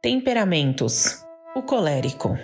Temperamentos: o colérico.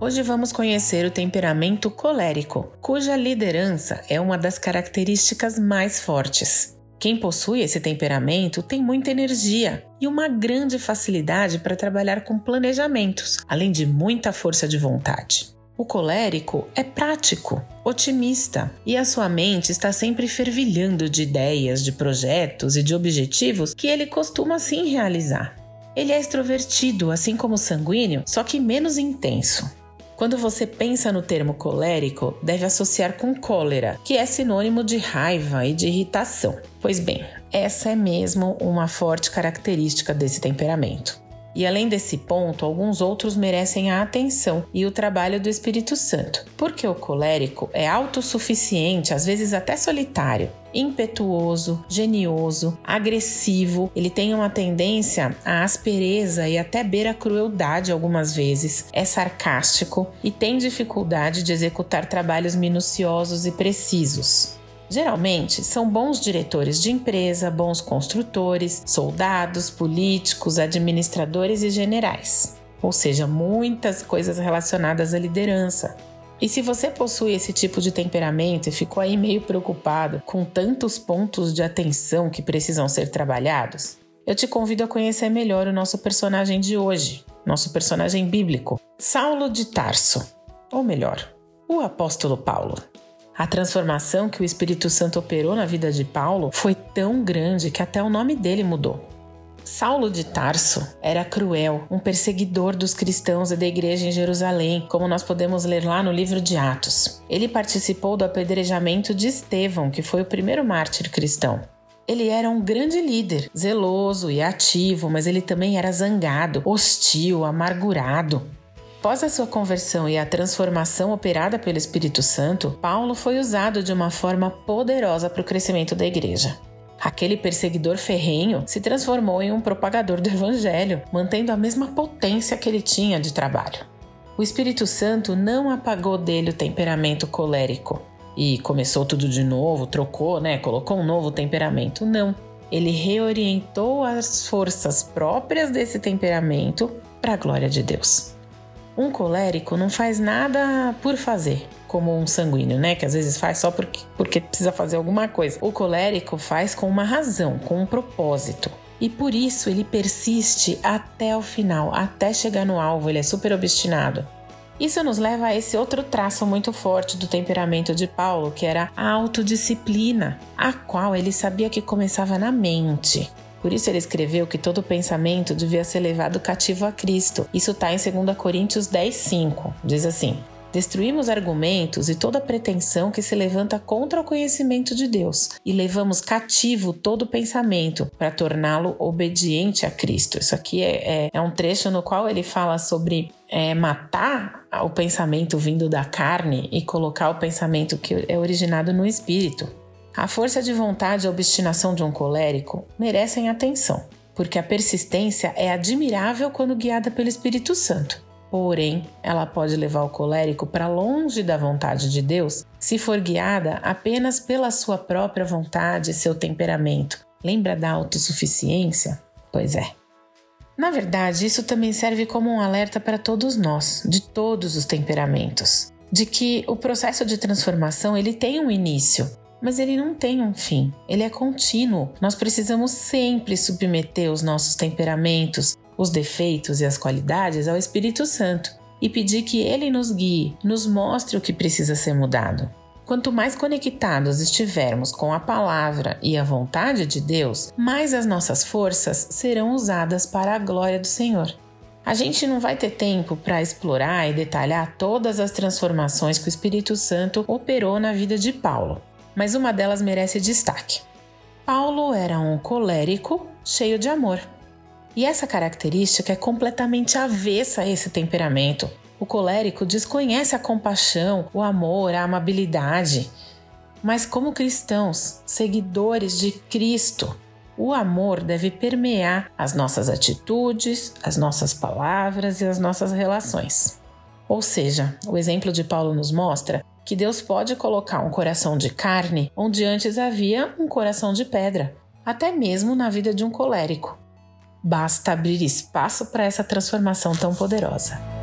Hoje vamos conhecer o temperamento colérico, cuja liderança é uma das características mais fortes. Quem possui esse temperamento tem muita energia e uma grande facilidade para trabalhar com planejamentos, além de muita força de vontade. O colérico é prático, otimista e a sua mente está sempre fervilhando de ideias, de projetos e de objetivos que ele costuma sim realizar. Ele é extrovertido, assim como sanguíneo, só que menos intenso. Quando você pensa no termo colérico, deve associar com cólera, que é sinônimo de raiva e de irritação. Pois bem, essa é mesmo uma forte característica desse temperamento. E além desse ponto, alguns outros merecem a atenção e o trabalho do Espírito Santo, porque o colérico é autossuficiente, às vezes até solitário, impetuoso, genioso, agressivo, ele tem uma tendência à aspereza e até beira a crueldade algumas vezes, é sarcástico e tem dificuldade de executar trabalhos minuciosos e precisos. Geralmente são bons diretores de empresa, bons construtores, soldados, políticos, administradores e generais. Ou seja, muitas coisas relacionadas à liderança. E se você possui esse tipo de temperamento e ficou aí meio preocupado com tantos pontos de atenção que precisam ser trabalhados, eu te convido a conhecer melhor o nosso personagem de hoje, nosso personagem bíblico, Saulo de Tarso, ou melhor, o apóstolo Paulo. A transformação que o Espírito Santo operou na vida de Paulo foi tão grande que até o nome dele mudou. Saulo de Tarso era cruel, um perseguidor dos cristãos e da igreja em Jerusalém, como nós podemos ler lá no livro de Atos. Ele participou do apedrejamento de Estevão, que foi o primeiro mártir cristão. Ele era um grande líder, zeloso e ativo, mas ele também era zangado, hostil, amargurado. Após a sua conversão e a transformação operada pelo Espírito Santo, Paulo foi usado de uma forma poderosa para o crescimento da igreja. Aquele perseguidor ferrenho se transformou em um propagador do Evangelho, mantendo a mesma potência que ele tinha de trabalho. O Espírito Santo não apagou dele o temperamento colérico e começou tudo de novo, trocou, né, colocou um novo temperamento. Não. Ele reorientou as forças próprias desse temperamento para a glória de Deus. Um colérico não faz nada por fazer, como um sanguíneo, né? Que às vezes faz só porque, porque precisa fazer alguma coisa. O colérico faz com uma razão, com um propósito. E por isso ele persiste até o final, até chegar no alvo, ele é super obstinado. Isso nos leva a esse outro traço muito forte do temperamento de Paulo, que era a autodisciplina, a qual ele sabia que começava na mente. Por isso ele escreveu que todo pensamento devia ser levado cativo a Cristo. Isso está em 2 Coríntios 10, 5. Diz assim: Destruímos argumentos e toda pretensão que se levanta contra o conhecimento de Deus e levamos cativo todo pensamento para torná-lo obediente a Cristo. Isso aqui é, é, é, um trecho no qual ele fala sobre é, matar o pensamento vindo da carne e colocar o pensamento que é originado no espírito. A força de vontade e a obstinação de um colérico merecem atenção, porque a persistência é admirável quando guiada pelo Espírito Santo. Porém, ela pode levar o colérico para longe da vontade de Deus se for guiada apenas pela sua própria vontade e seu temperamento. Lembra da autossuficiência? Pois é. Na verdade, isso também serve como um alerta para todos nós, de todos os temperamentos, de que o processo de transformação ele tem um início, mas ele não tem um fim, ele é contínuo. Nós precisamos sempre submeter os nossos temperamentos, os defeitos e as qualidades ao Espírito Santo e pedir que ele nos guie, nos mostre o que precisa ser mudado. Quanto mais conectados estivermos com a palavra e a vontade de Deus, mais as nossas forças serão usadas para a glória do Senhor. A gente não vai ter tempo para explorar e detalhar todas as transformações que o Espírito Santo operou na vida de Paulo, mas uma delas merece destaque. Paulo era um colérico cheio de amor. E essa característica é completamente avessa a esse temperamento. O colérico desconhece a compaixão, o amor, a amabilidade. Mas, como cristãos, seguidores de Cristo, o amor deve permear as nossas atitudes, as nossas palavras e as nossas relações. Ou seja, o exemplo de Paulo nos mostra que Deus pode colocar um coração de carne onde antes havia um coração de pedra, até mesmo na vida de um colérico. Basta abrir espaço para essa transformação tão poderosa.